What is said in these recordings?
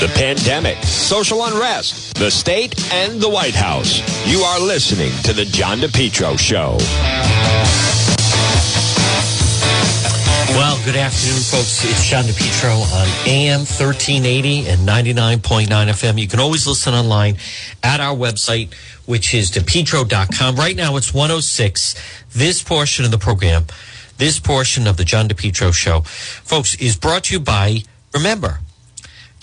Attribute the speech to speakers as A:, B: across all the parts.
A: the pandemic, social unrest, the state, and the White House. You are listening to The John DePetro Show.
B: Well, good afternoon, folks. It's John DePetro on AM 1380 and 99.9 FM. You can always listen online at our website, which is depetro.com. Right now, it's 106. This portion of the program, this portion of the John DePetro Show, folks, is brought to you by, remember,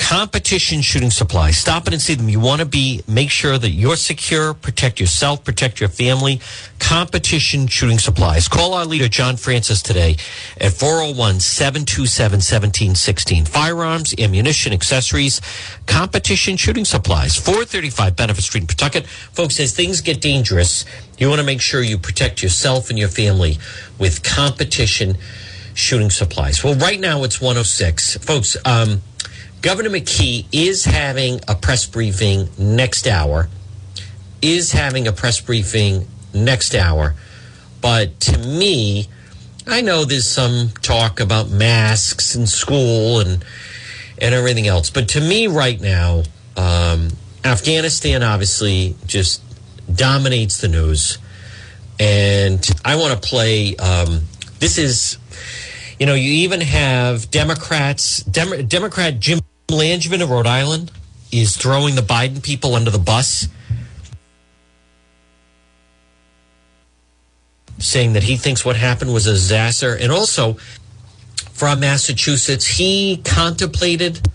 B: competition shooting supplies. Stop it and see them. You want to be, make sure that you're secure, protect yourself, protect your family. Competition shooting supplies. Call our leader, John Francis, today at 401 727 1716. Firearms, ammunition, accessories, competition shooting supplies. 435 Benefit Street in Pawtucket. Folks, as things get dangerous, you want to make sure you protect yourself and your family with competition shooting supplies. Well, right now it's 106. Folks, um, Governor McKee is having a press briefing next hour, is having a press briefing next hour. But to me, I know there's some talk about masks in school and and everything else. But to me, right now, um, Afghanistan obviously just dominates the news. And I want to play. Um, this is, you know, you even have Democrats, Dem- Democrat Jim Langevin of Rhode Island is throwing the Biden people under the bus, saying that he thinks what happened was a disaster. And also from Massachusetts, he contemplated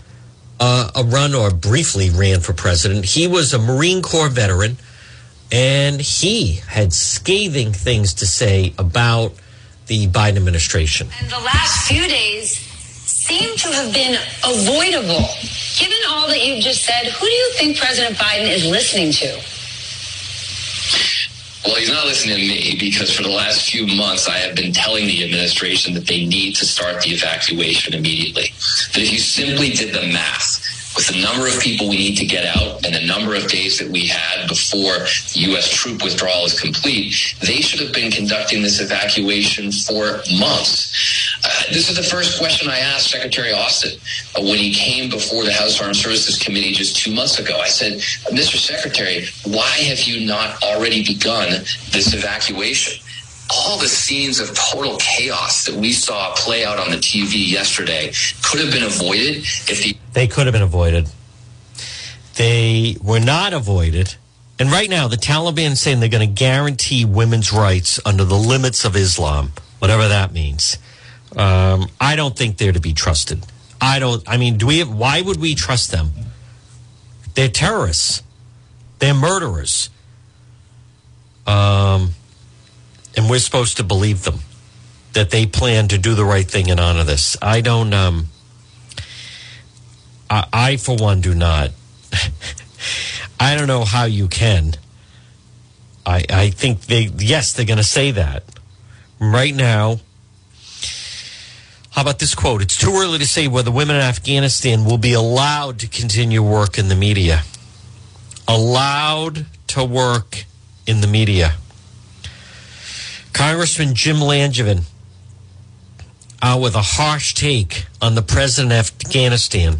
B: uh, a run or briefly ran for president. He was a Marine Corps veteran and he had scathing things to say about the Biden administration.
C: And the last few days, seem to have been avoidable. Given all that you've just said, who do you think President Biden is listening to?
D: Well, he's not listening to me because for the last few months, I have been telling the administration that they need to start the evacuation immediately. That if you simply did the math, with the number of people we need to get out and the number of days that we had before the U.S. troop withdrawal is complete, they should have been conducting this evacuation for months. Uh, this is the first question I asked Secretary Austin uh, when he came before the House Armed Services Committee just two months ago. I said, Mr. Secretary, why have you not already begun this evacuation? all the scenes of total chaos that we saw play out on the TV yesterday could have been avoided if the
B: they could have been avoided. They were not avoided. And right now, the Taliban is saying they're going to guarantee women's rights under the limits of Islam, whatever that means. Um, I don't think they're to be trusted. I don't. I mean, do we? Have, why would we trust them? They're terrorists. They're murderers. Um, and we're supposed to believe them that they plan to do the right thing and honor this. I don't. Um, I, I for one, do not. I don't know how you can. I I think they yes they're going to say that right now. How about this quote? It's too early to say whether women in Afghanistan will be allowed to continue work in the media. Allowed to work in the media. Congressman Jim Langevin out with a harsh take on the president of Afghanistan.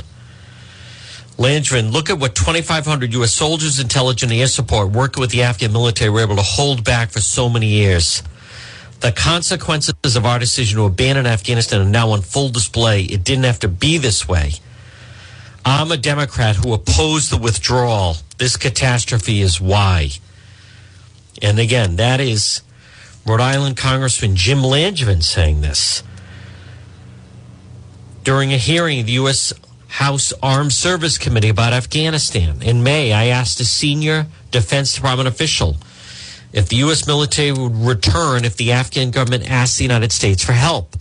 B: Langevin, look at what 2,500 U.S. soldiers, intelligence, and air support working with the Afghan military were able to hold back for so many years. The consequences of our decision to abandon Afghanistan are now on full display. It didn't have to be this way. I'm a Democrat who opposed the withdrawal. This catastrophe is why. And again, that is Rhode Island Congressman Jim Langevin saying this. During a hearing of the U.S. House Armed Service Committee about Afghanistan in May, I asked a senior Defense Department official if the U.S. military would return if the Afghan government asked the United States for help.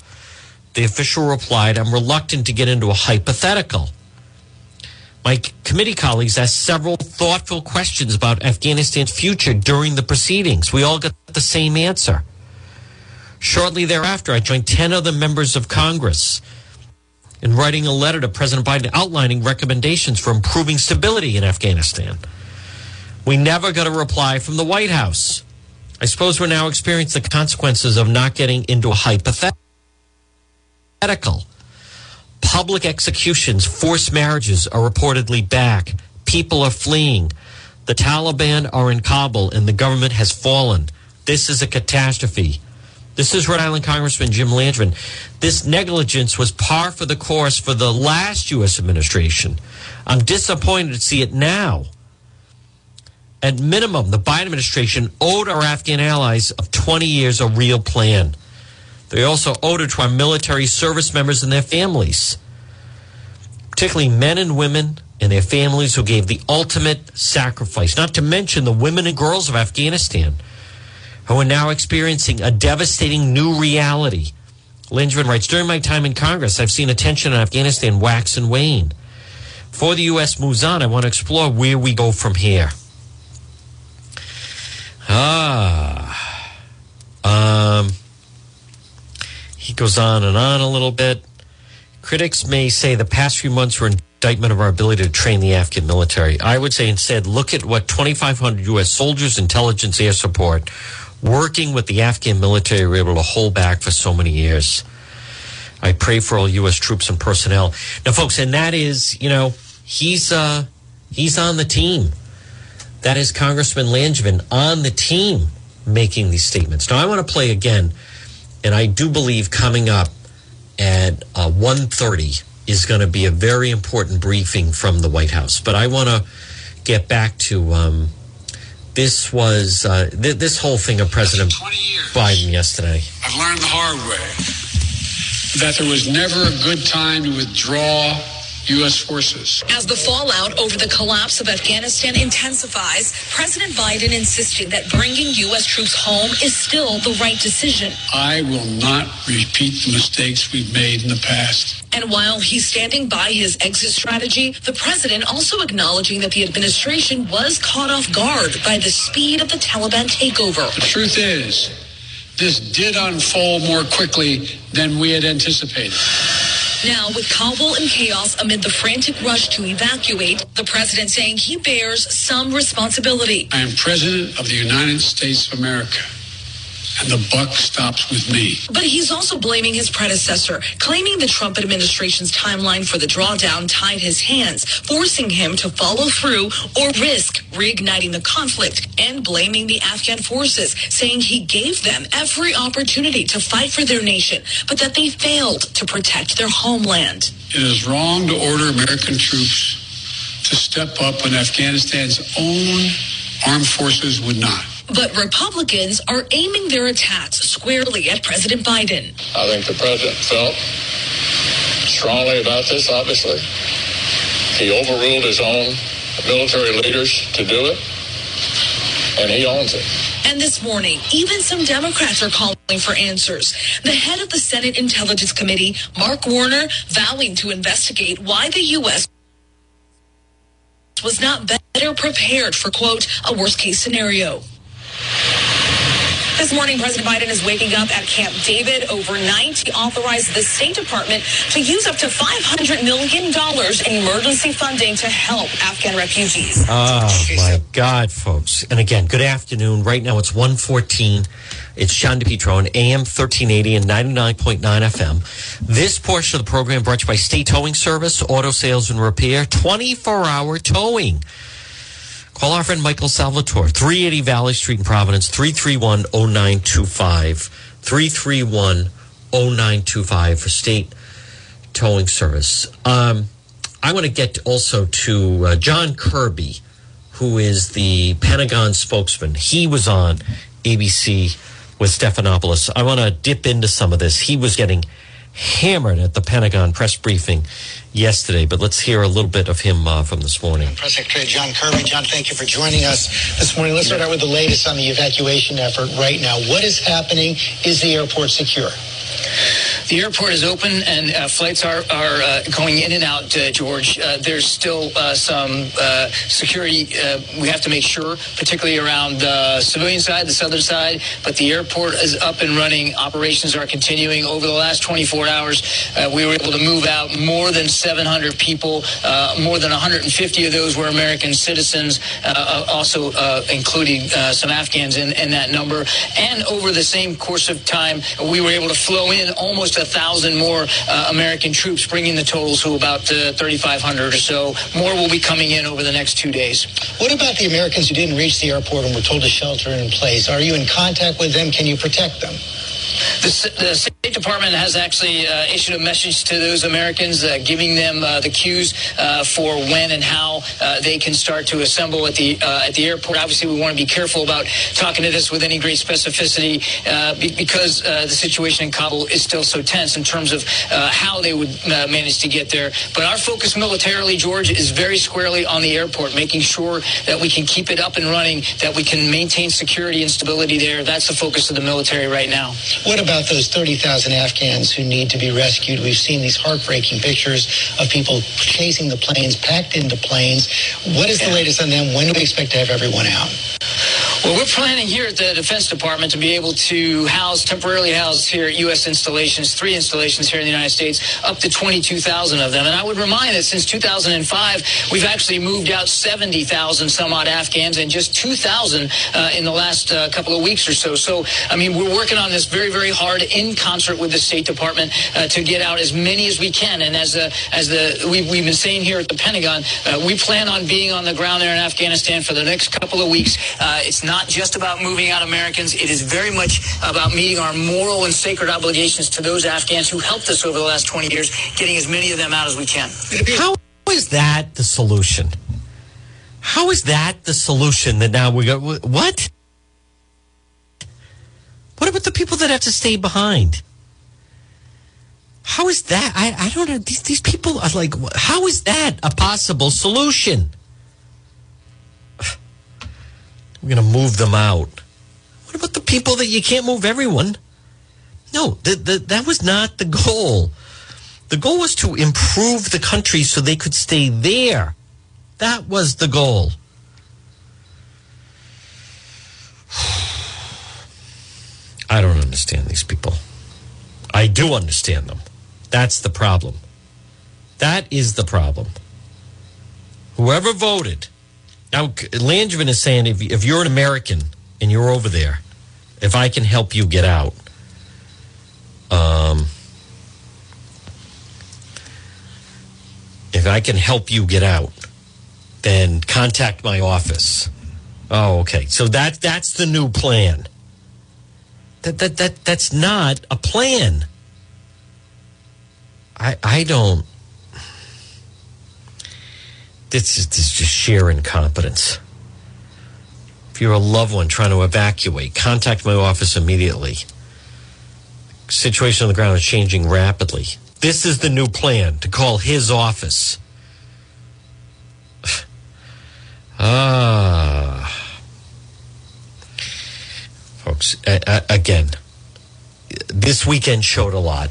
B: The official replied, I'm reluctant to get into a hypothetical. My committee colleagues asked several thoughtful questions about Afghanistan's future during the proceedings. We all got the same answer. Shortly thereafter, I joined 10 other members of Congress in writing a letter to President Biden outlining recommendations for improving stability in Afghanistan. We never got a reply from the White House. I suppose we're now experiencing the consequences of not getting into a hypothetical. Public executions, forced marriages are reportedly back. People are fleeing. The Taliban are in Kabul and the government has fallen. This is a catastrophe. This is Rhode Island Congressman Jim Langevin. This negligence was par for the course for the last U.S. administration. I'm disappointed to see it now. At minimum, the Biden administration owed our Afghan allies of 20 years a real plan. They also owed it to our military service members and their families, particularly men and women and their families who gave the ultimate sacrifice, not to mention the women and girls of Afghanistan who are now experiencing a devastating new reality. Langevin writes During my time in Congress, I've seen attention in Afghanistan wax and wane. Before the U.S. moves on, I want to explore where we go from here. Ah. Um, he goes on and on a little bit. Critics may say the past few months were indictment of our ability to train the Afghan military. I would say instead, look at what 2,500 U.S. soldiers, intelligence, air support, working with the Afghan military were able to hold back for so many years. I pray for all U.S. troops and personnel. Now, folks, and that is, you know, he's uh, he's on the team. That is Congressman Langevin on the team making these statements. Now, I want to play again, and I do believe coming up at uh, 1.30 is going to be a very important briefing from the White House. But I want to get back to um, this was uh, th- this whole thing of President Biden yesterday.
E: I've learned the hard way that there was never a good time to withdraw U.S. forces.
F: As the fallout over the collapse of Afghanistan intensifies, President Biden insisting that bringing U.S. troops home is still the right decision.
E: I will not repeat the mistakes we've made in the past.
F: And while he's standing by his exit strategy, the president also acknowledging that the administration was caught off guard by the speed of the Taliban takeover.
E: The truth is, this did unfold more quickly than we had anticipated.
F: Now, with Kabul in chaos amid the frantic rush to evacuate, the president saying he bears some responsibility.
E: I am president of the United States of America and the buck stops with me.
F: But he's also blaming his predecessor, claiming the Trump administration's timeline for the drawdown tied his hands, forcing him to follow through or risk reigniting the conflict, and blaming the Afghan forces, saying he gave them every opportunity to fight for their nation, but that they failed to protect their homeland.
E: It is wrong to order American troops to step up when Afghanistan's own armed forces would not.
F: But Republicans are aiming their attacks squarely at President Biden.
G: I think the president felt strongly about this, obviously. He overruled his own military leaders to do it, and he owns it.
F: And this morning, even some Democrats are calling for answers. The head of the Senate Intelligence Committee, Mark Warner, vowing to investigate why the U.S. was not better prepared for, quote, a worst case scenario. This morning, President Biden is waking up at Camp David. Overnight, he authorized the State Department to use up to $500 million in emergency funding to help Afghan refugees.
B: Oh, my God, folks. And again, good afternoon. Right now, it's 114. It's John DePetro on AM 1380 and 99.9 FM. This portion of the program brought to you by State Towing Service, Auto Sales and Repair, 24-hour towing. Call our friend Michael Salvatore, 380 Valley Street in Providence, 331 0925. 331 0925 for state towing service. Um, I want to get also to uh, John Kirby, who is the Pentagon spokesman. He was on ABC with Stephanopoulos. I want to dip into some of this. He was getting hammered at the Pentagon press briefing yesterday, but let's hear a little bit of him uh, from this morning.
H: Press Secretary John Kirby. John, thank you for joining us this morning. Let's start out with the latest on the evacuation effort right now. What is happening? Is the airport secure?
I: The airport is open and uh, flights are, are uh, going in and out, uh, George. Uh, there's still uh, some security we have to make sure, particularly around the civilian side, the southern side. But the airport is up and running. Operations are continuing. Over the last 24 hours, we were able to move out more than 700 people. more than 150 of those were American citizens, also including some Afghans in, in that number. And over the same course of time, we were able to flow in almost a thousand more uh, American troops, bringing the totals to about uh, 3,500 or so. More will be coming in over the next two days.
H: What about the Americans who didn't reach the airport and were told to shelter in place? Are you in contact with them? Can you protect them?
I: The, the, State Department has actually uh, issued a message to those Americans, uh, giving them uh, the cues uh, for when and how uh, they can start to assemble at the uh, at the airport. Obviously, we want to be careful about talking to this with any great specificity because the situation in Kabul is still so tense in terms of how they would manage to get there. But our focus militarily, George, is very squarely on the airport, making sure that we can keep it up and running, that we can maintain security and stability there. That's the focus of the military right now.
H: What about those 30,000 Afghans who need to be rescued? We've seen these heartbreaking pictures of people chasing the planes, packed into planes. What is the latest on them? When do we expect to have everyone out?
I: Well, we're planning here at the Defense Department to be able to house, temporarily house here at U.S. installations, three installations here in the United States, up to 22,000 of them. And I would remind that since 2005, we've actually moved out 70,000 some odd Afghans and just 2,000 uh, in the last uh, couple of weeks or so. So, I mean, we're working on this very, very hard in concert with the State Department uh, to get out as many as we can. And as, uh, as the we've, we've been saying here at the Pentagon, uh, we plan on being on the ground there in Afghanistan for the next couple of weeks. Uh, it's not just about moving out Americans. It is very much about meeting our moral and sacred obligations to those Afghans who helped us over the last 20 years, getting as many of them out as we can.
B: How is that the solution? How is that the solution that now we go, what? What about the people that have to stay behind? How is that? I, I don't know. These, these people are like, how is that a possible solution? We're going to move them out. What about the people that you can't move everyone? No, the, the, that was not the goal. The goal was to improve the country so they could stay there. That was the goal. I don't understand these people. I do understand them. That's the problem. That is the problem. Whoever voted now, Langevin is saying if, if you're an American and you're over there, if I can help you get out, um, if I can help you get out, then contact my office. Oh, okay. So that that's the new plan. That that that that's not a plan. I I don't this is, this is just sheer incompetence. If you're a loved one trying to evacuate, contact my office immediately. Situation on the ground is changing rapidly. This is the new plan to call his office. ah. Folks, again, this weekend showed a lot.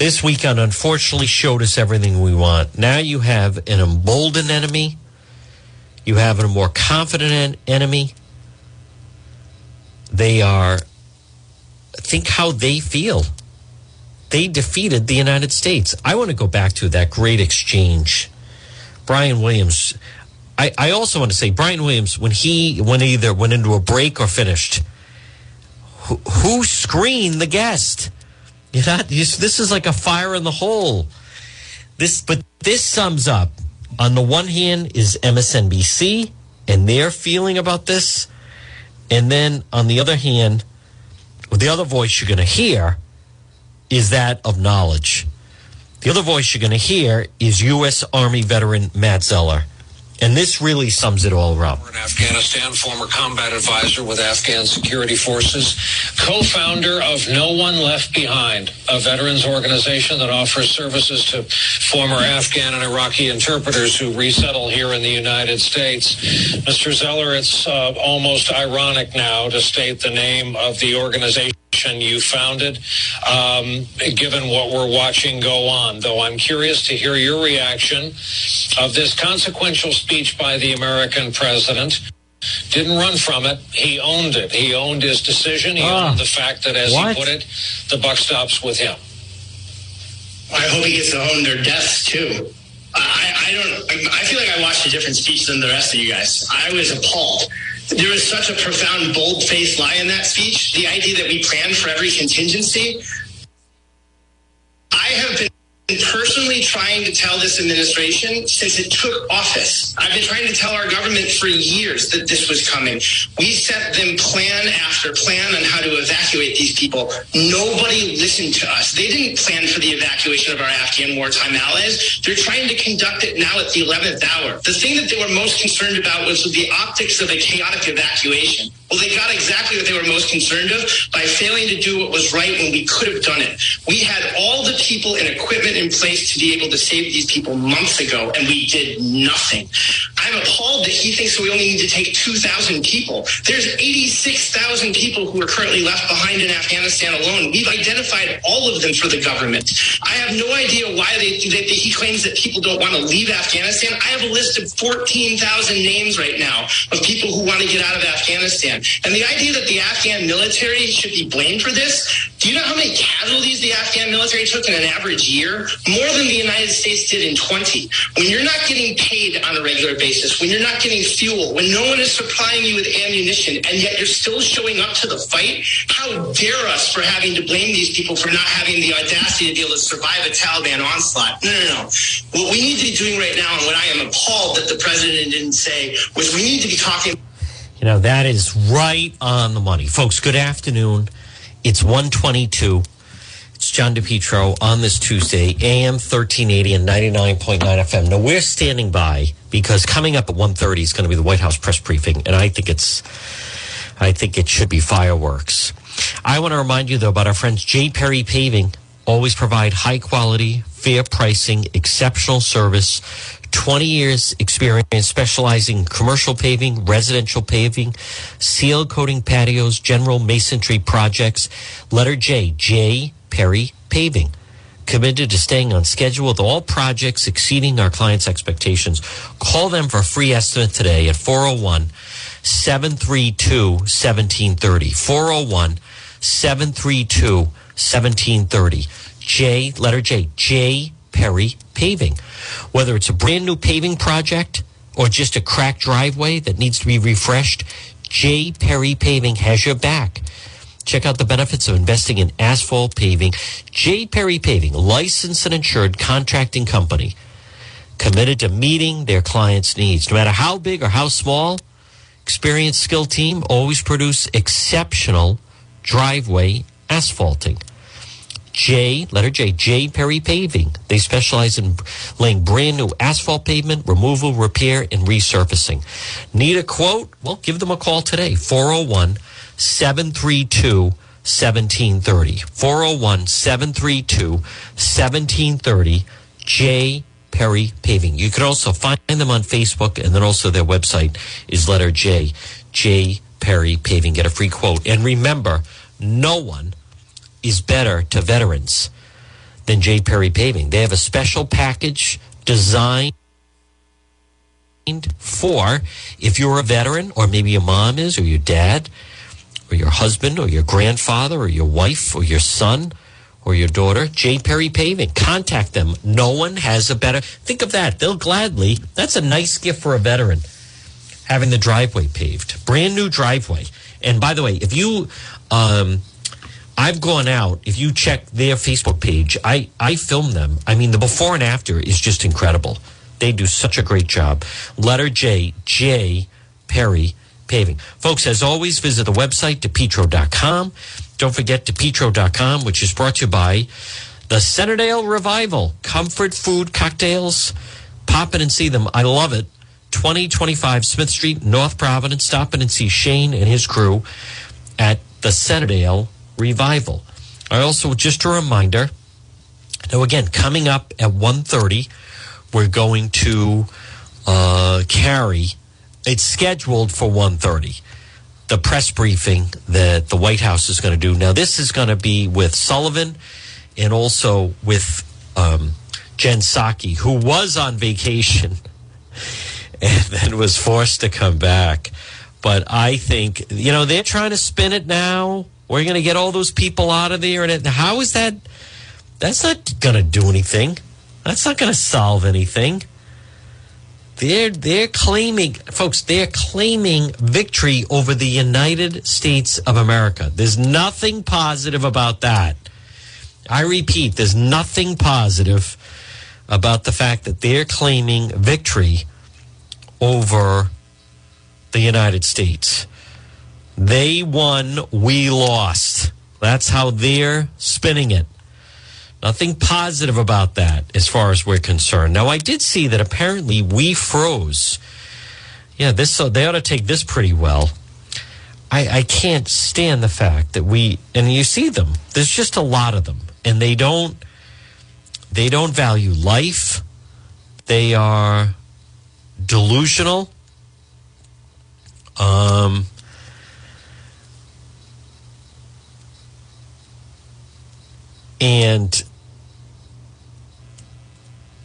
B: This weekend, unfortunately, showed us everything we want. Now you have an emboldened enemy. You have a more confident enemy. They are, think how they feel. They defeated the United States. I want to go back to that great exchange. Brian Williams. I, I also want to say Brian Williams, when he when either went into a break or finished, who, who screened the guest? You're not. This is like a fire in the hole. This, but this sums up. On the one hand, is MSNBC and their feeling about this, and then on the other hand, the other voice you're going to hear is that of knowledge. The other voice you're going to hear is U.S. Army veteran Matt Zeller. And this really sums it all up.
J: In Afghanistan, former combat advisor with Afghan security forces, co-founder of No One Left Behind, a veterans organization that offers services to former Afghan and Iraqi interpreters who resettle here in the United States. Mr. Zeller, it's uh, almost ironic now to state the name of the organization you founded, um, given what we're watching go on. Though I'm curious to hear your reaction of this consequential speech by the American president. Didn't run from it. He owned it. He owned his decision. He uh, owned the fact that, as what? he put it, the buck stops with him.
K: I hope he gets to own their deaths too. I, I don't. I feel like I watched a different speech than the rest of you guys. I was appalled there was such a profound, bold faced lie in that speech. The idea that we plan for every contingency. I have been personally trying to tell this administration since it took office. I've been trying to tell our government for years that this was coming. We sent them plan after plan on how to evacuate these people. Nobody listened to us. They didn't plan for the evacuation of our Afghan wartime allies. They're trying to conduct it now at the 11th hour. The thing that they were most concerned about was the optics of a chaotic evacuation. Well, they got exactly what they were most concerned of by failing to do what was right when we could have done it. We had all the people and equipment in place to be able to save these people months ago, and we did nothing. I'm appalled that he thinks we only need to take 2,000 people. There's 86,000 people who are currently left behind in Afghanistan alone. We've identified all of them for the government. I have no idea why they, they, he claims that people don't want to leave Afghanistan. I have a list of 14,000 names right now of people who want to get out of Afghanistan. And the idea that the Afghan military should be blamed for this, do you know how many casualties the Afghan military took in an average year? More than the United States did in 20. When you're not getting paid on a regular basis, when you're not getting fuel, when no one is supplying you with ammunition, and yet you're still showing up to the fight, how dare us for having to blame these people for not having the audacity to be able to survive a Taliban onslaught? No, no, no. What we need to be doing right now, and what I am appalled that the president didn't say, was we need to be talking.
B: You know, that is right on the money. Folks, good afternoon. It's 122. John DePetro on this Tuesday, AM 1380 and 99.9 FM. Now, we're standing by because coming up at 1.30 is going to be the White House press briefing, and I think it's, I think it should be fireworks. I want to remind you, though, about our friends J. Perry Paving. Always provide high quality, fair pricing, exceptional service 20 years experience specializing in commercial paving, residential paving, seal coating patios, general masonry projects. Letter J, J Perry Paving. Committed to staying on schedule with all projects exceeding our clients' expectations. Call them for a free estimate today at 401 732 1730. 401 732 1730. J, letter J, J Perry Paving. Whether it's a brand new paving project or just a cracked driveway that needs to be refreshed, J. Perry Paving has your back. Check out the benefits of investing in asphalt paving. J. Perry Paving, licensed and insured contracting company, committed to meeting their clients' needs. No matter how big or how small, experienced, skilled team always produce exceptional driveway asphalting. J, letter J, J Perry Paving. They specialize in laying brand new asphalt pavement, removal, repair, and resurfacing. Need a quote? Well, give them a call today, 401 732 1730. 401 732 1730. J Perry Paving. You can also find them on Facebook, and then also their website is letter J, J Perry Paving. Get a free quote. And remember, no one is better to veterans than J. Perry Paving. They have a special package designed for if you're a veteran, or maybe your mom is, or your dad, or your husband, or your grandfather, or your wife, or your son, or your daughter. J. Perry Paving. Contact them. No one has a better. Think of that. They'll gladly. That's a nice gift for a veteran. Having the driveway paved, brand new driveway. And by the way, if you um, I've gone out. If you check their Facebook page, I, I film them. I mean, the before and after is just incredible. They do such a great job. Letter J, J Perry Paving. Folks, as always, visit the website, depetro.com. Don't forget depetro.com, which is brought to you by the Centredale Revival. Comfort food cocktails. Pop in and see them. I love it. 2025 Smith Street, North Providence. Stop in and see Shane and his crew at the Centredale revival. I also just a reminder. Now again, coming up at 1.30, we're going to uh, carry. It's scheduled for 1.30. The press briefing that the White House is going to do. Now this is going to be with Sullivan and also with um, Jen Psaki, who was on vacation and then was forced to come back. But I think you know they're trying to spin it now we're going to get all those people out of there. And how is that? That's not going to do anything. That's not going to solve anything. They're they're claiming, folks. They're claiming victory over the United States of America. There's nothing positive about that. I repeat, there's nothing positive about the fact that they're claiming victory over the United States. They won, we lost. That's how they're spinning it. Nothing positive about that as far as we're concerned. Now, I did see that apparently we froze. Yeah, this so they ought to take this pretty well. I, I can't stand the fact that we and you see them. There's just a lot of them, and they don't they don't value life. They are delusional. Um, and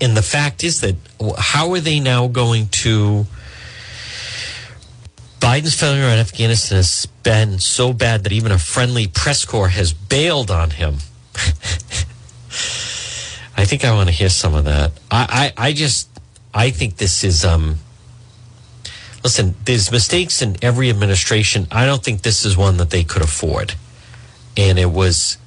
B: and the fact is that how are they now going to Biden's failure in Afghanistan has been so bad that even a friendly press corps has bailed on him. I think I want to hear some of that. I, I, I just I think this is um listen, there's mistakes in every administration. I don't think this is one that they could afford. And it was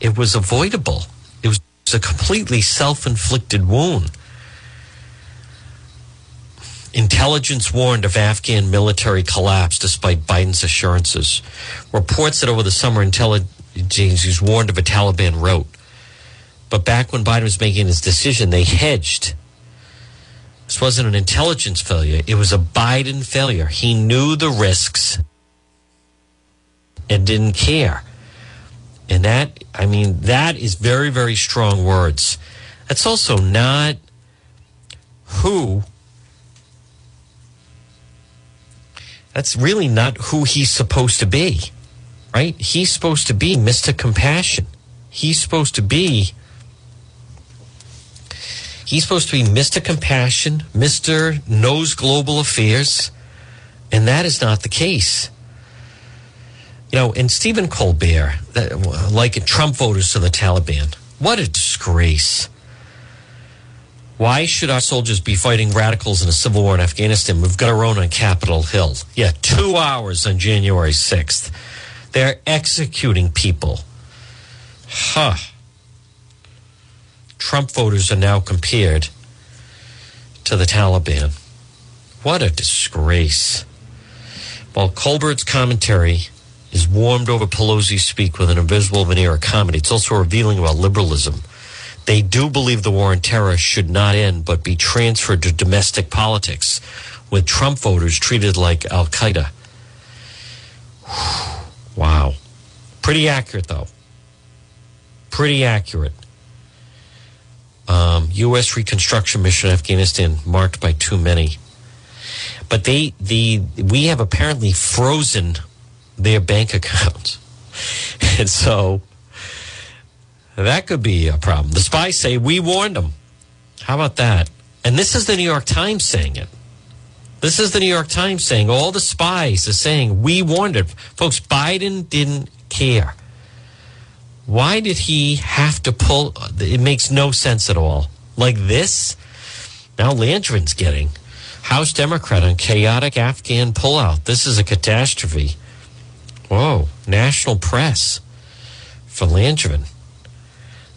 B: it was avoidable. It was a completely self-inflicted wound. Intelligence warned of Afghan military collapse despite Biden's assurances. Reports that over the summer intelligence warned of a Taliban rout. But back when Biden was making his decision, they hedged. This wasn't an intelligence failure, it was a Biden failure. He knew the risks and didn't care. And that, I mean, that is very, very strong words. That's also not who, that's really not who he's supposed to be, right? He's supposed to be Mr. Compassion. He's supposed to be He's supposed to be Mr. Compassion, Mr. Knows Global Affairs, and that is not the case. You know, and Stephen Colbert, like Trump voters to the Taliban, what a disgrace. Why should our soldiers be fighting radicals in a civil war in Afghanistan? We've got our own on Capitol Hill. Yeah, two hours on January 6th. They're executing people. Huh. Trump voters are now compared to the Taliban. What a disgrace. While Colbert's commentary is warmed over Pelosi's speak with an invisible veneer of comedy, it's also revealing about liberalism. They do believe the war on terror should not end, but be transferred to domestic politics, with Trump voters treated like Al Qaeda. Wow. Pretty accurate, though. Pretty accurate. Um, U.S. reconstruction mission in Afghanistan marked by too many. But they, the, we have apparently frozen their bank accounts. And so that could be a problem. The spies say we warned them. How about that? And this is the New York Times saying it. This is the New York Times saying all the spies are saying we warned it. Folks, Biden didn't care. Why did he have to pull? It makes no sense at all. Like this, now Langevin's getting House Democrat on chaotic Afghan pullout. This is a catastrophe. Whoa, national press for Langevin.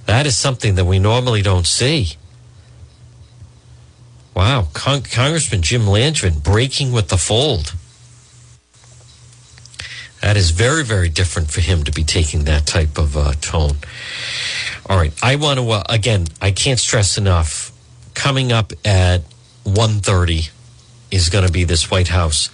B: That is something that we normally don't see. Wow, Con- Congressman Jim Langevin breaking with the fold. That is very, very different for him to be taking that type of uh, tone. All right, I want to uh, again. I can't stress enough. Coming up at 1.30 is going to be this White House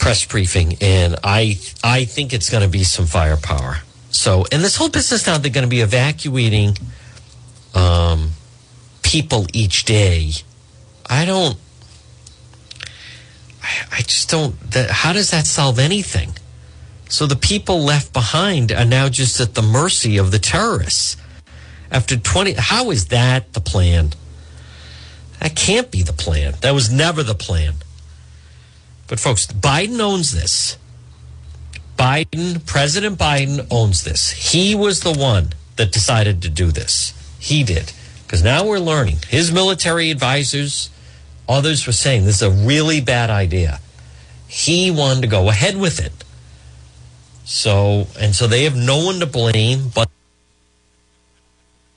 B: press briefing, and I I think it's going to be some firepower. So, and this whole business now they're going to be evacuating um, people each day. I don't. I just don't. That, how does that solve anything? So the people left behind are now just at the mercy of the terrorists. After 20, how is that the plan? That can't be the plan. That was never the plan. But folks, Biden owns this. Biden, President Biden owns this. He was the one that decided to do this. He did. Because now we're learning. His military advisors, others were saying this is a really bad idea. He wanted to go ahead with it. So, and so they have no one to blame but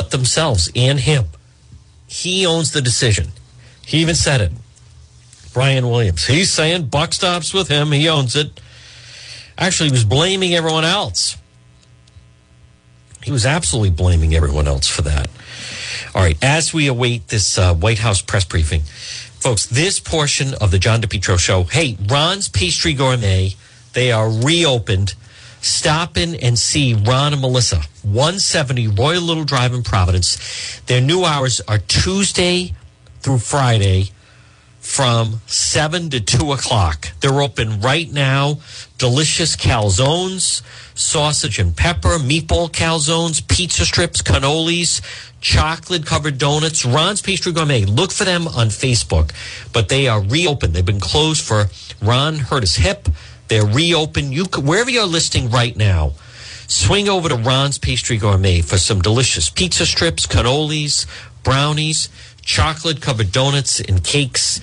B: themselves and him. He owns the decision. He even said it. Brian Williams. He's saying buck stops with him. He owns it. Actually, he was blaming everyone else. He was absolutely blaming everyone else for that. All right, as we await this uh, White House press briefing, folks, this portion of the John DePetro show, hey, Ron's Pastry Gourmet, they are reopened. Stop in and see Ron and Melissa, 170 Royal Little Drive in Providence. Their new hours are Tuesday through Friday from 7 to 2 o'clock. They're open right now. Delicious calzones, sausage and pepper, meatball calzones, pizza strips, cannolis, chocolate covered donuts. Ron's Pastry Gourmet. Look for them on Facebook, but they are reopened. They've been closed for Ron hurt his hip. They're reopened. You could, wherever you're listing right now, swing over to Ron's Pastry Gourmet for some delicious pizza strips, cannolis, brownies, chocolate covered donuts and cakes,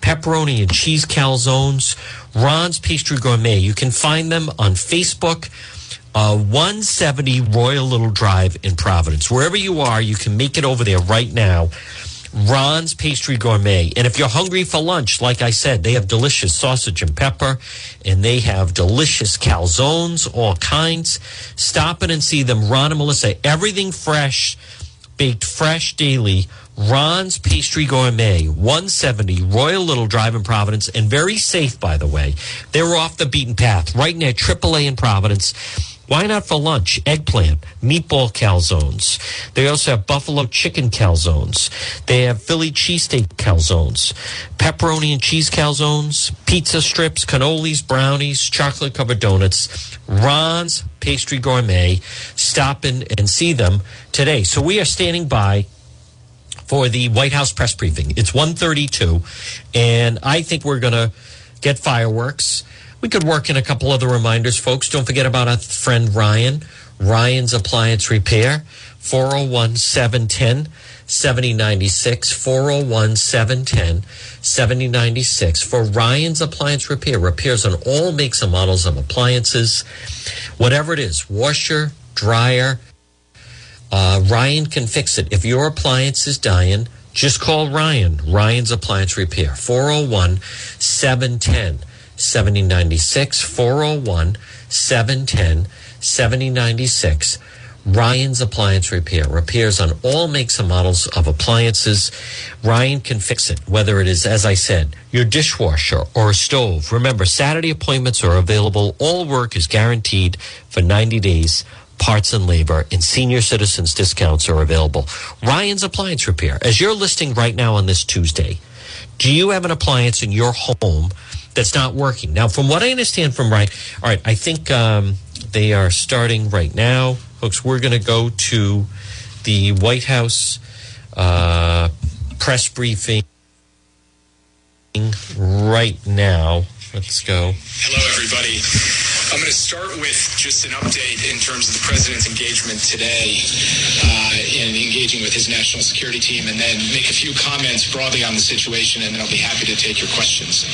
B: pepperoni and cheese calzones. Ron's Pastry Gourmet. You can find them on Facebook. Uh, 170 Royal Little Drive in Providence. Wherever you are, you can make it over there right now. Ron's Pastry Gourmet. And if you're hungry for lunch, like I said, they have delicious sausage and pepper, and they have delicious calzones, all kinds. Stop in and see them. Ron and Melissa, everything fresh, baked fresh daily. Ron's Pastry Gourmet, 170 Royal Little Drive in Providence, and very safe, by the way. They're off the beaten path, right near AAA in Providence. Why not for lunch? Eggplant, meatball calzones. They also have buffalo chicken calzones. They have Philly cheesesteak calzones, pepperoni and cheese calzones, pizza strips, cannolis, brownies, chocolate covered donuts. Ron's Pastry Gourmet. Stop in and see them today. So we are standing by for the White House press briefing. It's 132 and I think we're going to get fireworks. We could work in a couple other reminders, folks. Don't forget about our friend Ryan, Ryan's Appliance Repair, 401 710 7096, 401 710 7096 for Ryan's Appliance Repair. Repairs on all makes and models of appliances, whatever it is, washer, dryer. Uh, Ryan can fix it. If your appliance is dying, just call Ryan, Ryan's Appliance Repair, 401 710 7096 401 710 7096 Ryan's Appliance Repair repairs on all makes and models of appliances. Ryan can fix it, whether it is, as I said, your dishwasher or a stove. Remember, Saturday appointments are available. All work is guaranteed for 90 days. Parts and labor and senior citizens discounts are available. Ryan's Appliance Repair. As you're listing right now on this Tuesday, do you have an appliance in your home that's not working. Now, from what I understand from Ryan, all right, I think um, they are starting right now. Folks, we're going to go to the White House uh, press briefing right now. Let's go.
L: Hello, everybody. I'm going to start with just an update in terms of the president's engagement today uh, in engaging with his national security team, and then make a few comments broadly on the situation, and then I'll be happy to take your questions.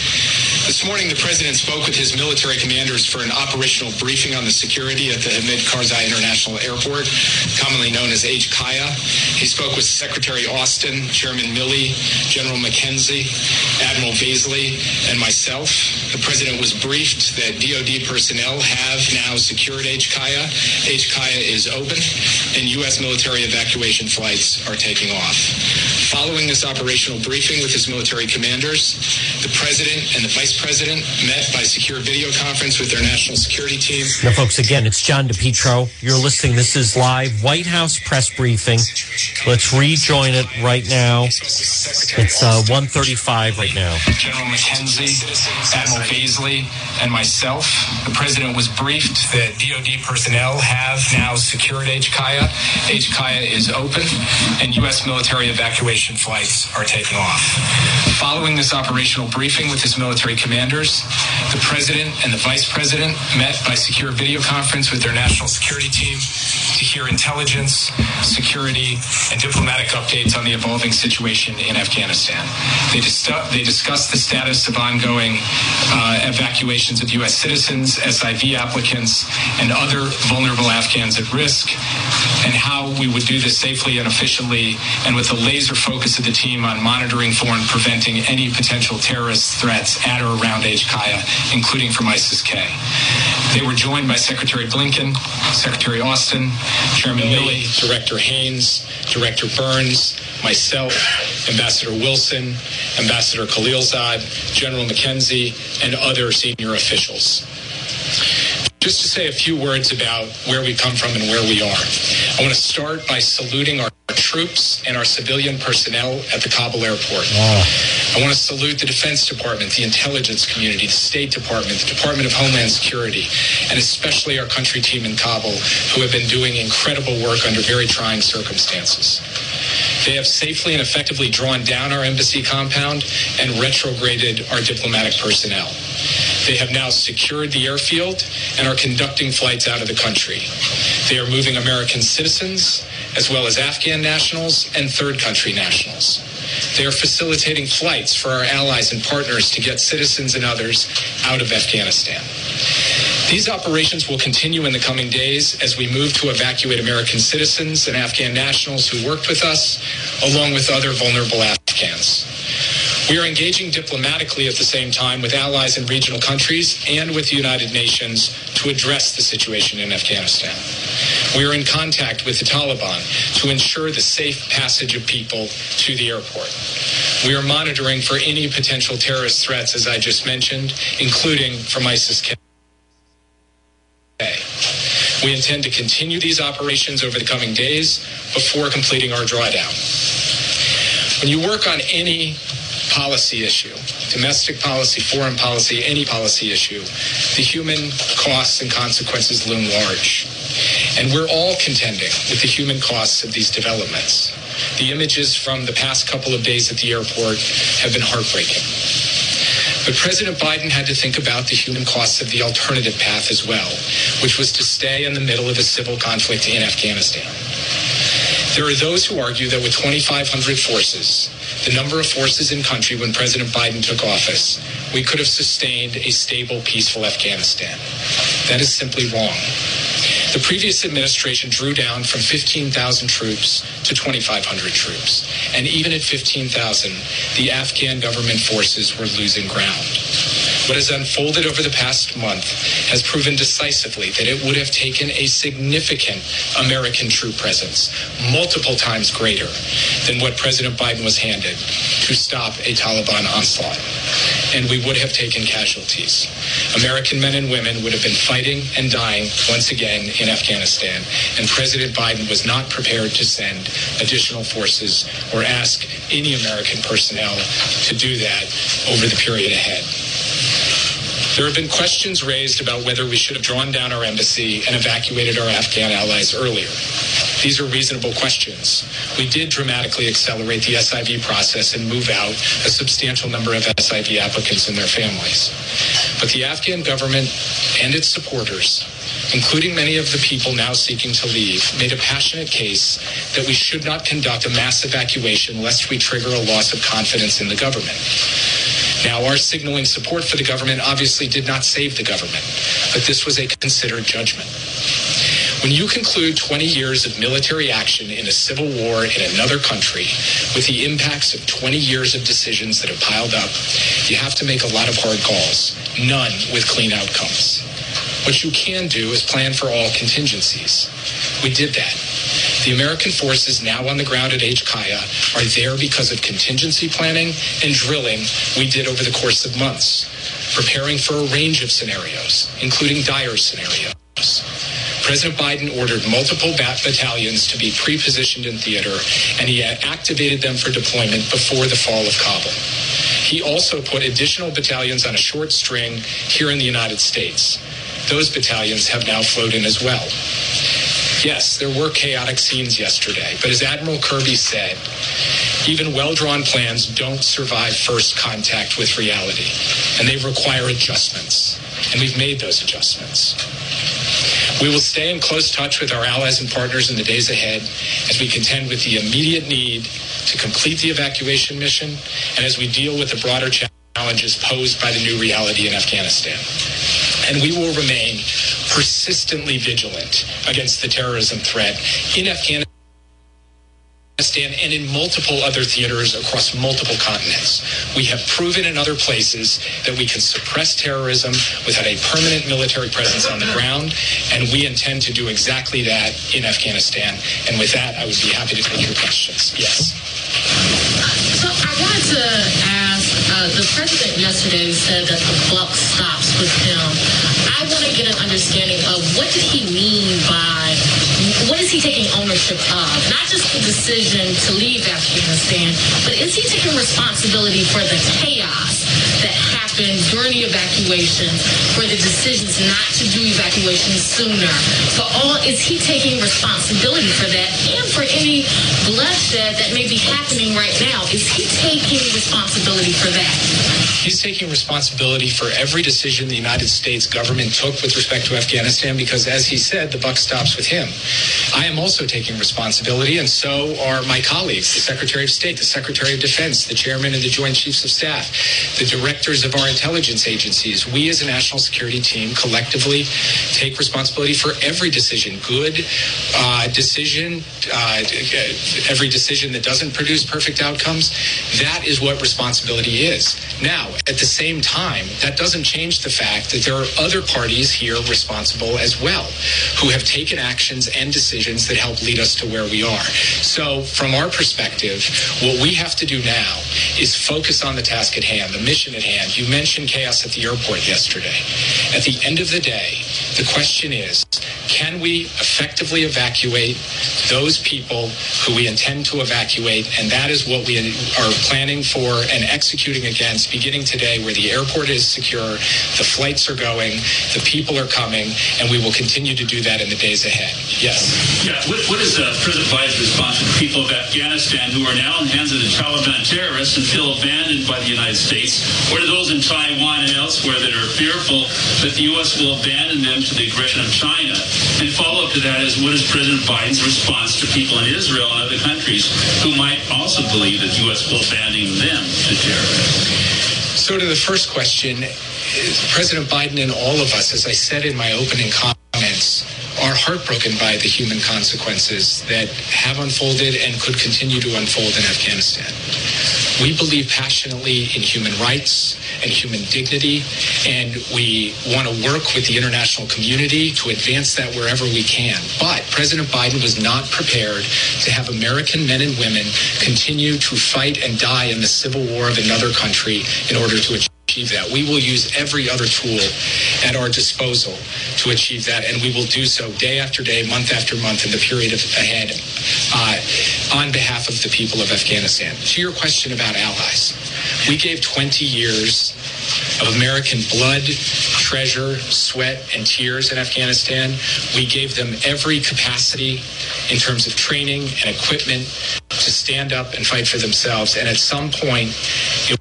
L: This morning, the president spoke with his military commanders for an operational briefing on the security at the Hamid Karzai International Airport, commonly known as HKIA. He spoke with Secretary Austin, Chairman Milley, General McKenzie, Admiral Vasely, and myself. The president was briefed that DoD personnel have now secured HKIA. HKIA is open, and U.S. military evacuation flights are taking off. Following this operational briefing with his military commanders, the president and the vice president met by secure video conference with their national security team.
B: Now, folks, again, it's John DePetro. You're listening. This is live White House press briefing. Let's rejoin it right now. It's uh, 135 right now.
L: General McKenzie, Admiral Vasely, and myself. The president was briefed that DoD personnel have now secured HKIA. HKIA is open, and U.S. military evacuation flights are taking off. Following this operational briefing with his military commanders, the president and the vice president met by secure video conference with their national security team hear intelligence, security, and diplomatic updates on the evolving situation in Afghanistan. They, dis- they discussed the status of ongoing uh, evacuations of U.S. citizens, SIV applicants, and other vulnerable Afghans at risk, and how we would do this safely and efficiently, and with the laser focus of the team on monitoring for and preventing any potential terrorist threats at or around HKIA, including from ISIS-K. They were joined by Secretary Blinken, Secretary Austin, Chairman Milley, Director Haynes, Director Burns, myself, Ambassador Wilson, Ambassador Khalilzad, General McKenzie, and other senior officials. Just to say a few words about where we come from and where we are. I want to start by saluting our troops and our civilian personnel at the Kabul airport. I want to salute the Defense Department, the intelligence community, the State Department, the Department of Homeland Security, and especially our country team in Kabul, who have been doing incredible work under very trying circumstances. They have safely and effectively drawn down our embassy compound and retrograded our diplomatic personnel. They have now secured the airfield and are conducting flights out of the country. They are moving American citizens as well as Afghan nationals and third country nationals. They are facilitating flights for our allies and partners to get citizens and others out of Afghanistan. These operations will continue in the coming days as we move to evacuate American citizens and Afghan nationals who worked with us, along with other vulnerable Afghans. We are engaging diplomatically at the same time with allies in regional countries and with the United Nations to address the situation in Afghanistan. We are in contact with the Taliban to ensure the safe passage of people to the airport. We are monitoring for any potential terrorist threats, as I just mentioned, including from ISIS-K. We intend to continue these operations over the coming days before completing our drawdown. When you work on any policy issue, domestic policy, foreign policy, any policy issue, the human costs and consequences loom large. And we're all contending with the human costs of these developments. The images from the past couple of days at the airport have been heartbreaking. But President Biden had to think about the human costs of the alternative path as well, which was to stay in the middle of a civil conflict in Afghanistan. There are those who argue that with 2,500 forces, the number of forces in country when President Biden took office, we could have sustained a stable, peaceful Afghanistan. That is simply wrong. The previous administration drew down from 15,000 troops to 2,500 troops. And even at 15,000, the Afghan government forces were losing ground. What has unfolded over the past month has proven decisively that it would have taken a significant American troop presence, multiple times greater than what President Biden was handed, to stop a Taliban onslaught. And we would have taken casualties. American men and women would have been fighting and dying once again in Afghanistan. And President Biden was not prepared to send additional forces or ask any American personnel to do that over the period ahead. There have been questions raised about whether we should have drawn down our embassy and evacuated our Afghan allies earlier. These are reasonable questions. We did dramatically accelerate the SIV process and move out a substantial number of SIV applicants and their families. But the Afghan government and its supporters, including many of the people now seeking to leave, made a passionate case that we should not conduct a mass evacuation lest we trigger a loss of confidence in the government. Now, our signaling support for the government obviously did not save the government, but this was a considered judgment. When you conclude 20 years of military action in a civil war in another country with the impacts of 20 years of decisions that have piled up, you have to make a lot of hard calls, none with clean outcomes. What you can do is plan for all contingencies. We did that. The American forces now on the ground at HKIA are there because of contingency planning and drilling we did over the course of months, preparing for a range of scenarios, including dire scenarios. President Biden ordered multiple bat battalions to be pre-positioned in theater, and he activated them for deployment before the fall of Kabul. He also put additional battalions on a short string here in the United States. Those battalions have now flowed in as well. Yes, there were chaotic scenes yesterday, but as Admiral Kirby said, even well-drawn plans don't survive first contact with reality, and they require adjustments. And we've made those adjustments. We will stay in close touch with our allies and partners in the days ahead as we contend with the immediate need to complete the evacuation mission and as we deal with the broader challenges posed by the new reality in Afghanistan. And we will remain persistently vigilant against the terrorism threat in Afghanistan and in multiple other theaters across multiple continents. We have proven in other places that we can suppress terrorism without a permanent military presence on the ground, and we intend to do exactly that in Afghanistan. And with that, I would be happy to take your questions. Yes.
M: So I wanted to ask, uh, the president yesterday said that the buck stops with him. I want to get an understanding of what did he mean by what is he taking ownership of? Not just the decision to leave Afghanistan, but is he taking responsibility for the chaos happened during the evacuation, for the decisions not to do evacuations sooner? For all, is he taking responsibility for that and for any bloodshed that may be happening right now? Is he taking responsibility for that?
L: He's taking responsibility for every decision the United States government took with respect to Afghanistan because, as he said, the buck stops with him. I am also taking responsibility, and so are my colleagues, the Secretary of State, the Secretary of Defense, the Chairman of the Joint Chiefs of Staff, the directors of our intelligence agencies. We, as a national security team, collectively take responsibility for every decision, good uh, decision, uh, every decision that doesn't produce perfect outcomes. That is what responsibility is. Now, at the same time, that doesn't change the fact that there are other parties here responsible as well who have taken actions and decisions that help lead us to where we are. So, from our perspective, what we have to do now is focus on the task at hand, the mission at hand. You mentioned chaos at the airport yesterday. At the end of the day, the question is can we effectively evacuate those people who we intend to evacuate? And that is what we are planning for and executing against beginning today, where the airport is secure, the flights are going, the people are coming, and we will continue to do that in the days ahead. Yes.
N: Yeah. What, what is uh, President Biden's response to the people of Afghanistan who are now in the hands of the Taliban terrorists and feel abandoned by the United States, or to those in Taiwan and elsewhere that are fearful that the U.S. will abandon them to the aggression of China? And follow up to that is what is President Biden's response to people in Israel and other countries who might also believe that the U.S. will abandon them to terrorists?
L: So to the first question, President Biden and all of us, as I said in my opening comments, are heartbroken by the human consequences that have unfolded and could continue to unfold in Afghanistan. We believe passionately in human rights and human dignity, and we want to work with the international community to advance that wherever we can. But President Biden was not prepared to have American men and women continue to fight and die in the civil war of another country in order to achieve that. We will use every other tool at our disposal to achieve that, and we will do so day after day, month after month in the period of, ahead uh, on behalf of the people of Afghanistan. To your question about allies, we gave 20 years of American blood, treasure, sweat, and tears in Afghanistan. We gave them every capacity in terms of training and equipment to stand up and fight for themselves. And at some point, it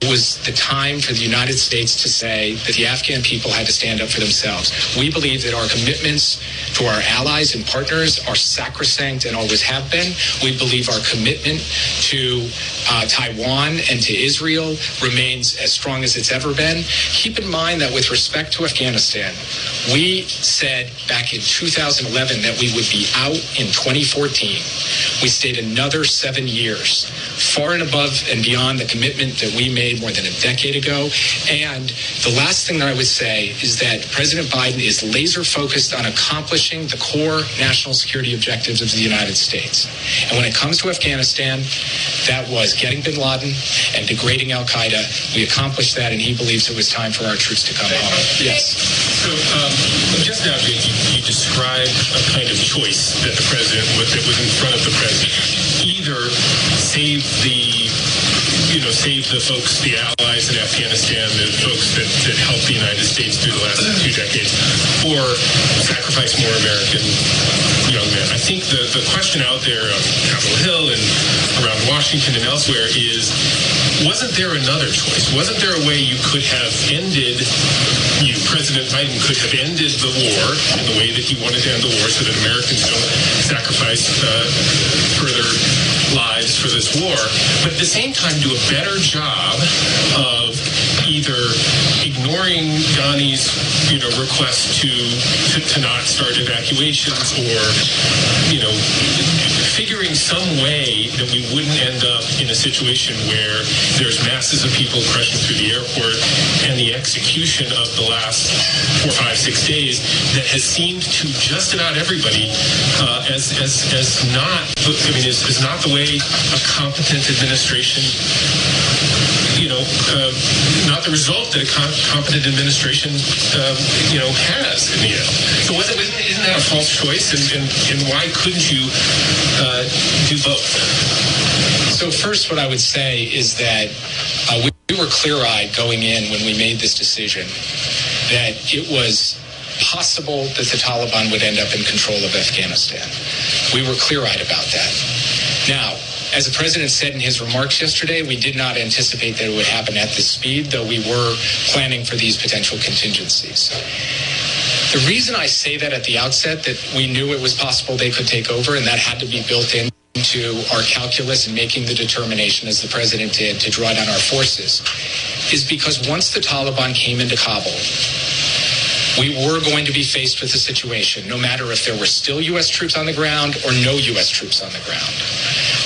L: it was the time for the United States to say that the Afghan people had to stand up for themselves. We believe that our commitments to our allies and partners are sacrosanct and always have been. We believe our commitment to uh, Taiwan and to Israel remains as strong as it's ever been. Keep in mind that with respect to Afghanistan, we said back in 2011 that we would be out in 2014. We stayed another seven years, far and above and beyond the commitment that we made more than a decade ago. And the last thing that I would say is that President Biden is laser focused on accomplishing the core national security objectives of the United States. And when it comes to Afghanistan, that was getting bin Laden and degrading Al Qaeda. We accomplished that, and he believes it was time for our troops to come home. Yes.
O: So, um, just now, Jake, you, you described a kind of choice that the president was, that was in front of the president. Either save the you know, save the folks, the allies in Afghanistan, the folks that, that helped the United States through the last two decades, or sacrifice more American young men. I think the, the question out there on Capitol Hill and around Washington and elsewhere is wasn't there another choice? Wasn't there a way you could have ended, you, President Biden could have ended the war in the way that he wanted to end the war so that Americans don't sacrifice uh, further for this war, but at the same time do a better job of either ignoring Ghani's you know request to, to to not start evacuations or you know figuring some way that we wouldn't end up in a situation where there's masses of people crushing through the airport and the execution of the last four, five, six days that has seemed to just about everybody uh, as, as, as not, I mean, is, is not the way a competent administration know, uh, not the result that a com- competent administration, um, you know, has in the end. So wasn't, isn't that a false choice? And, and, and why couldn't you uh, do both?
L: So first, what I would say is that uh, we, we were clear-eyed going in when we made this decision that it was possible that the Taliban would end up in control of Afghanistan. We were clear-eyed about that. Now, as the president said in his remarks yesterday, we did not anticipate that it would happen at this speed, though we were planning for these potential contingencies. The reason I say that at the outset, that we knew it was possible they could take over, and that had to be built in into our calculus in making the determination, as the president did, to draw down our forces, is because once the Taliban came into Kabul, we were going to be faced with a situation, no matter if there were still U.S. troops on the ground or no U.S. troops on the ground,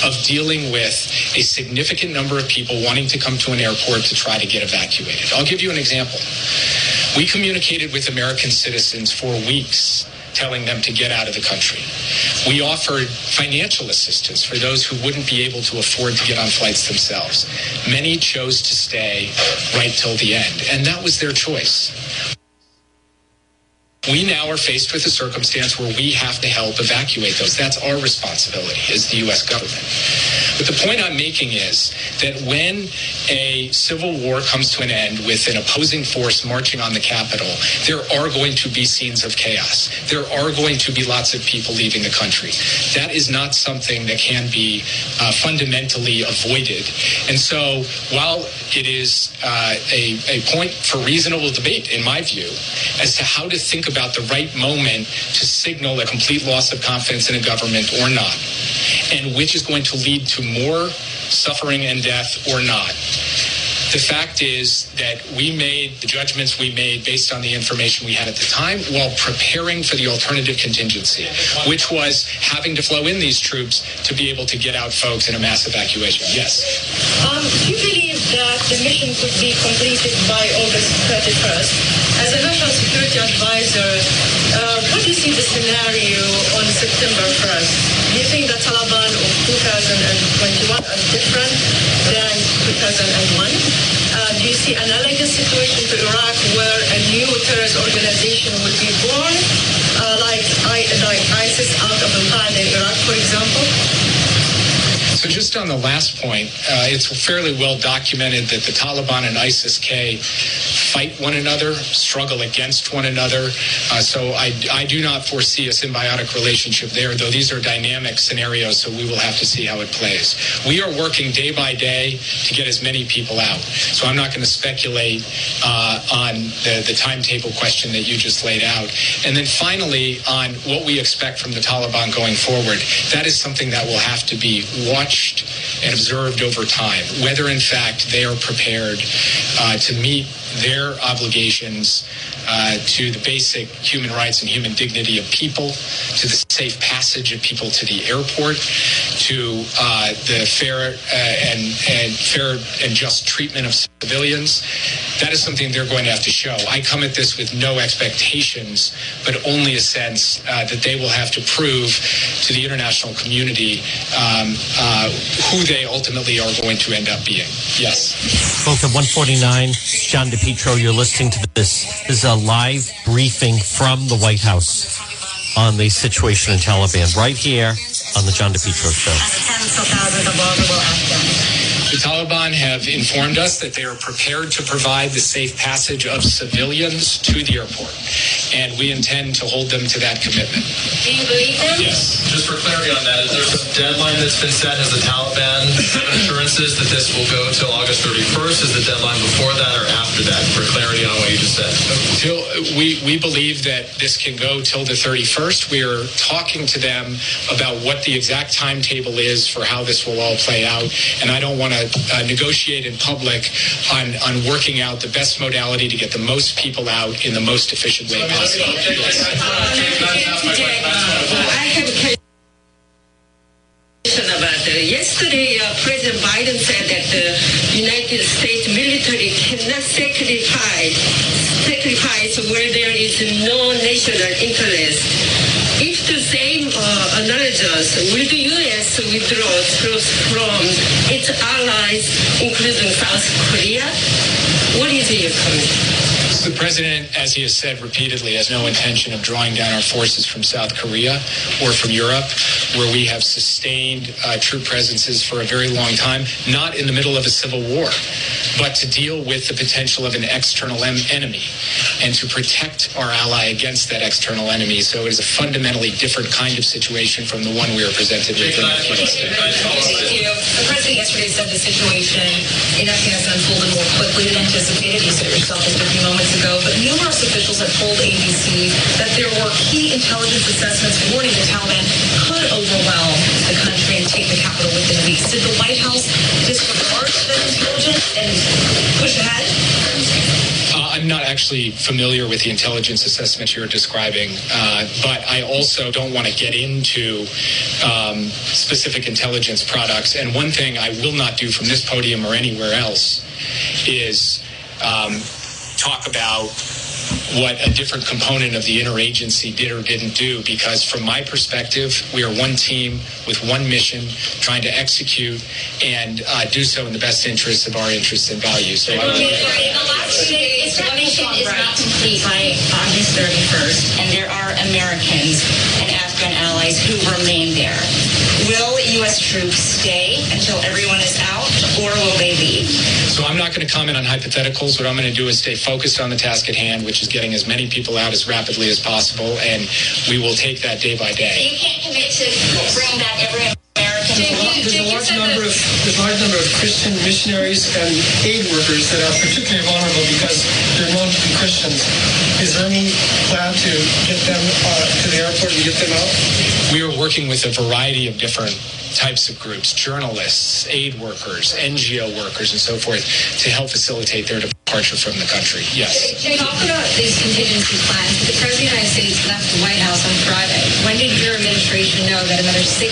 L: of dealing with a significant number of people wanting to come to an airport to try to get evacuated. I'll give you an example. We communicated with American citizens for weeks telling them to get out of the country. We offered financial assistance for those who wouldn't be able to afford to get on flights themselves. Many chose to stay right till the end, and that was their choice. We now are faced with a circumstance where we have to help evacuate those. That's our responsibility as the U.S. government. But the point I'm making is that when a civil war comes to an end with an opposing force marching on the Capitol, there are going to be scenes of chaos. There are going to be lots of people leaving the country. That is not something that can be uh, fundamentally avoided. And so while it is uh, a, a point for reasonable debate, in my view, as to how to think about the right moment to signal a complete loss of confidence in a government or not, and which is going to lead to more suffering and death or not. The fact is that we made the judgments we made based on the information we had at the time while preparing for the alternative contingency, which was having to flow in these troops to be able to get out folks in a mass evacuation. Yes.
P: Um, do you believe that the mission could be completed by August 31st? As a national security advisor, uh, how do you see the scenario on September 1st? Do you think the Taliban of 2021 are different than 2001? Uh, do you see analogous situation to Iraq where a new terrorist organization would be born, uh, like, I, like ISIS out of Al-Qaeda in Iraq, for example?
L: So just on the last point, uh, it's fairly well documented that the Taliban and ISIS-K fight one another, struggle against one another. Uh, so I, I do not foresee a symbiotic relationship there, though these are dynamic scenarios, so we will have to see how it plays. We are working day by day to get as many people out. So I'm not going to speculate uh, on the, the timetable question that you just laid out. And then finally, on what we expect from the Taliban going forward, that is something that will have to be watched and observed over time, whether in fact they are prepared uh, to meet their obligations uh, to the basic human rights and human dignity of people, to the safe passage of people to the airport, to uh, the fair uh, and, and fair and just treatment of civilians. That is something they're going to have to show. I come at this with no expectations, but only a sense uh, that they will have to prove to the international community um, uh, who they ultimately are going to end up being. Yes.
B: Folks at 149, John DePetro, you're listening to this. This is a live briefing from the White House on the situation in Taliban right here on the John DePetro Show.
L: The Taliban have informed us that they are prepared to provide the safe passage of civilians to the airport, and we intend to hold them to that commitment.
P: Do you believe them?
Q: Yes. Just for clarity on that, is there some deadline that's been set? Has the Taliban assurances that this will go till August 31st? Is the deadline before that or after that? For clarity on what you just said.
L: Till, we, we believe that this can go till the 31st. We are talking to them about what the exact timetable is for how this will all play out. And I don't want to uh, negotiate in public on, on working out the best modality to get the most people out in the most efficient way possible.
P: I have a question about uh, yesterday. Uh, President Biden said that the United States military cannot sacrifice sacrifice where there is no national interest. If the same uh, analogous, will the U.S. withdraw troops from its allies, including South Korea? What is your comment?
L: The president, as he has said repeatedly, has no intention of drawing down our forces from South Korea or from Europe, where we have sustained uh, troop presences for a very long time, not in the middle of a civil war, but to deal with the potential of an external em- enemy and to protect our ally against that external enemy. So it is a fundamentally different kind of situation from the one we are presented with in Afghanistan.
R: The president yesterday said the situation in Afghanistan unfolded more quickly than anticipated. You said yourself just a moments ago. But numerous officials have told ABC that there were key intelligence assessments warning the Taliban could overwhelm the country and take the capital within weeks. Did the White House disregard that intelligence and push ahead?
L: Uh, I'm not actually familiar with the intelligence assessment you're describing, uh, but I also don't want to get into um, specific intelligence products. And one thing I will not do from this podium or anywhere else is um, talk about what a different component of the interagency did or didn't do because from my perspective we are one team with one mission trying to execute and uh, do so in the best interests of our interests and values so I would-
S: If that mission is not complete by August 31st, and there are Americans and Afghan allies who remain there, will U.S. troops stay until everyone is out, or will they leave?
L: So I'm not going to comment on hypotheticals. What I'm going to do is stay focused on the task at hand, which is getting as many people out as rapidly as possible, and we will take that day by day.
S: You can't commit to bring back every American.
T: There's a large number of there's a large number of Christian missionaries and aid workers that are particularly vulnerable because they're known to be Christians. Is there any plan to get them uh, to the airport and get them out?
L: We are working with a variety of different types of groups, journalists, aid workers, NGO workers, and so forth, to help facilitate their departure from the country. Yes.
R: Jay, talk about these contingency plans. The President of the United States left the White House on Friday. When did your administration know that another 6,000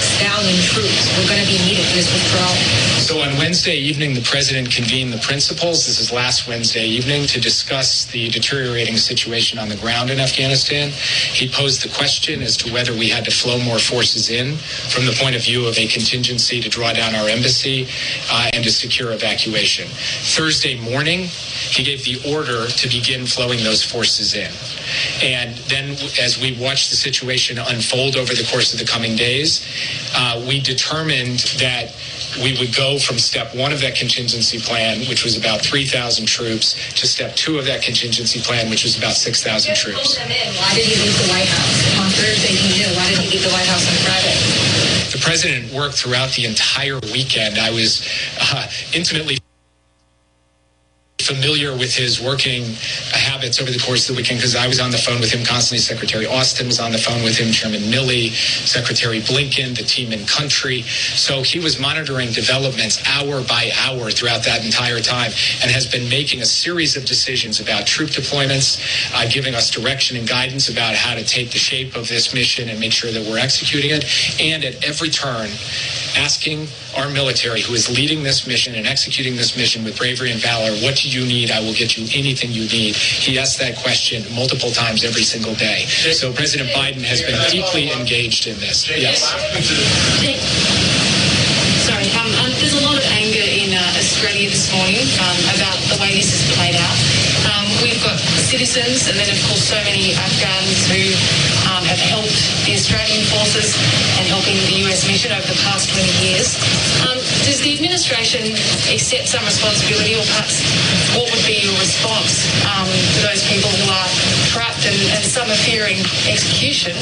R: troops going to be needed withdrawal?
L: So on Wednesday evening, the president convened the principals. This is last Wednesday evening to discuss the deteriorating situation on the ground in Afghanistan. He posed the question as to whether we had to flow more forces in from the point of view of a contingency to draw down our embassy uh, and to secure evacuation. Thursday morning, he gave the order to begin flowing those forces in. And then, as we watched the situation unfold over the course of the coming days, uh, we determined that we would go from step one of that contingency plan, which was about 3,000 troops, to step two of that contingency plan, which was about 6,000 troops.
R: Why did he leave the White House? On Thursday, he knew. Why did he leave the White House on Friday?
L: The president worked throughout the entire weekend. I was uh, intimately familiar with his working habits over the course of the weekend because I was on the phone with him constantly. Secretary Austin was on the phone with him, Chairman Milley, Secretary Blinken, the team in country. So he was monitoring developments hour by hour throughout that entire time and has been making a series of decisions about troop deployments, uh, giving us direction and guidance about how to take the shape of this mission and make sure that we're executing it. And at every turn, asking our military who is leading this mission and executing this mission with bravery and valor, what do you need? I will get you anything you need. He asked that question multiple times every single day. So President Biden has been deeply engaged in this. Yes.
U: Sorry, um, um, there's a lot of anger in uh, Australia this morning
F: citizens, and then of course so many Afghans who um, have helped the Australian forces and helping the US mission over the past 20 years. Um, does the administration accept some responsibility, or perhaps what would be your response um, to those people who are trapped and, and some are fearing execution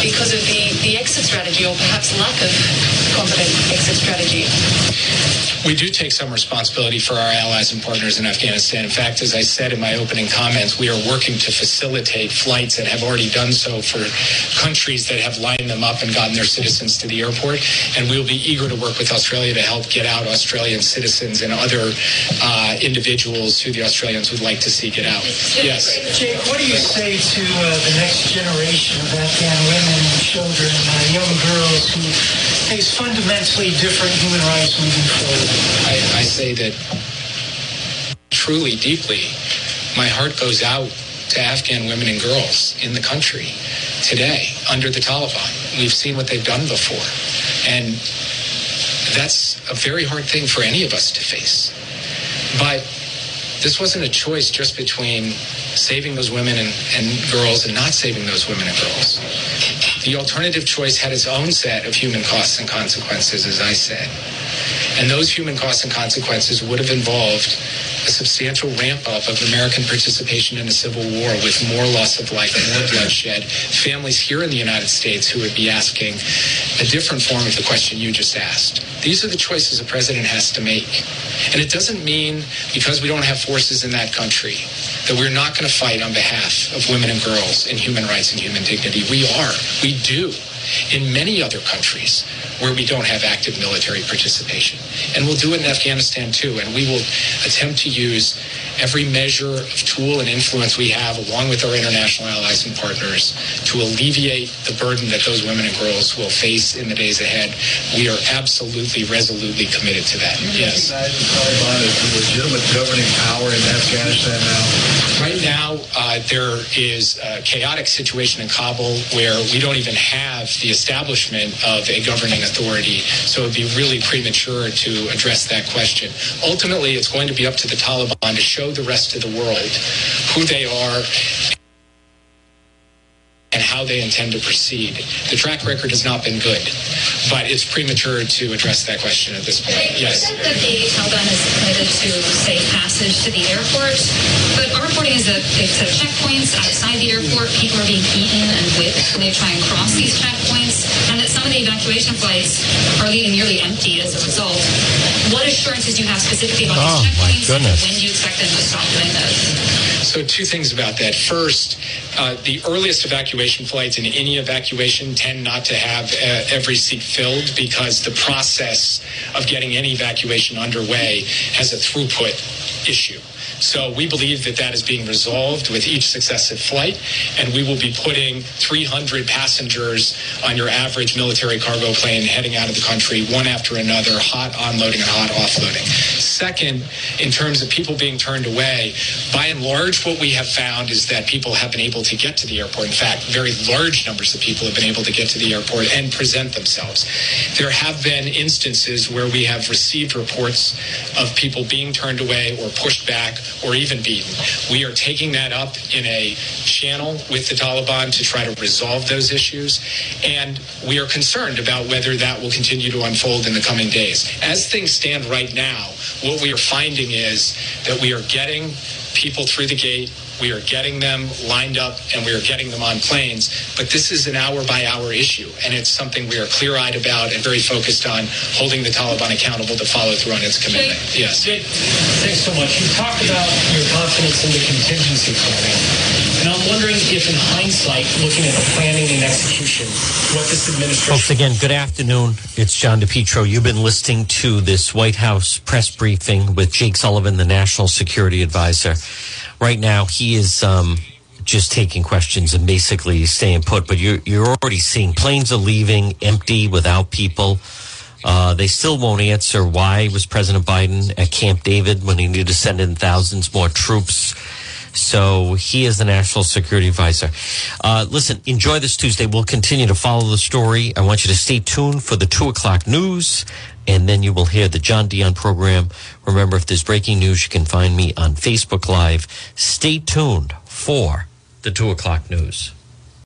F: because of the, the exit strategy, or perhaps lack of competent exit strategy?
L: We do take some responsibility for our allies and partners in Afghanistan. In fact, as I said in my opening comments, we are working to facilitate flights that have already done so for countries that have lined them up and gotten their citizens to the airport. And we will be eager to work with Australia to help get out Australian citizens and other uh, individuals who the Australians would like to see get out. Yes.
V: Jake, what do you say to uh, the next generation of Afghan women and children, uh, young girls who face fundamentally different human rights moving forward?
L: I, I say that truly, deeply, my heart goes out to Afghan women and girls in the country today under the Taliban. We've seen what they've done before. And that's a very hard thing for any of us to face. But this wasn't a choice just between saving those women and, and girls and not saving those women and girls. The alternative choice had its own set of human costs and consequences, as I said. And those human costs and consequences would have involved a substantial ramp up of American participation in a civil war with more loss of life, more bloodshed, families here in the United States who would be asking a different form of the question you just asked. These are the choices a president has to make. And it doesn't mean because we don't have forces in that country that we're not going to fight on behalf of women and girls and human rights and human dignity. We are. We do in many other countries where we don't have active military participation. And we'll do it in Afghanistan too. And we will attempt to use every measure of tool and influence we have, along with our international allies and partners, to alleviate the burden that those women and girls will face in the days ahead. We are absolutely, resolutely committed to that. Yes.
T: the Taliban as the legitimate governing power in Afghanistan now?
L: Right now, uh, there is a chaotic situation in Kabul where we don't even have the establishment of a governing authority. So it would be really premature to address that question. Ultimately, it's going to be up to the Taliban to show the rest of the world who they are how they intend to proceed. The track record has not been good, but it's premature to address that question at this point. Yes.
R: said that the Taliban is committed to safe passage to the airport, but our reporting is that they've set checkpoints outside the airport. People are being beaten and whipped when they try and cross these checkpoints, and that some of the evacuation flights are leaving nearly empty as a result. What assurances do you have specifically about
B: Oh,
R: these
B: my
R: checkpoints?
B: goodness.
R: When do you expect them to stop doing those?
L: So, two things about that. First, uh, the earliest evacuation flights in any evacuation tend not to have uh, every seat filled because the process of getting any evacuation underway has a throughput issue. So we believe that that is being resolved with each successive flight, and we will be putting 300 passengers on your average military cargo plane heading out of the country, one after another, hot onloading and hot offloading. Second, in terms of people being turned away, by and large, what we have found is that people have been able to get to the airport. In fact, very large numbers of people have been able to get to the airport and present themselves. There have been instances where we have received reports of people being turned away or pushed back or even beaten. We are taking that up in a channel with the Taliban to try to resolve those issues. And we are concerned about whether that will continue to unfold in the coming days. As things stand right now, what we are finding is that we are getting people through the gate. We are getting them lined up and we are getting them on planes. But this is an hour by hour issue. And it's something we are clear eyed about and very focused on holding the Taliban accountable to follow through on its commitment. Yes.
V: Thanks so much. You talked about your confidence in the contingency planning. And I'm wondering if, in hindsight, looking at the planning and execution, what this administration.
B: Folks, again, good afternoon. It's John DePetro. You've been listening to this White House press briefing with Jake Sullivan, the National Security Advisor. Right now, he is um, just taking questions and basically staying put. But you're, you're already seeing planes are leaving empty without people. Uh, they still won't answer why was President Biden at Camp David when he needed to send in thousands more troops. So he is the national security advisor. Uh, listen, enjoy this Tuesday. We'll continue to follow the story. I want you to stay tuned for the two o'clock news, and then you will hear the John Dion program. Remember, if there's breaking news, you can find me on Facebook Live. Stay tuned for the two o'clock news.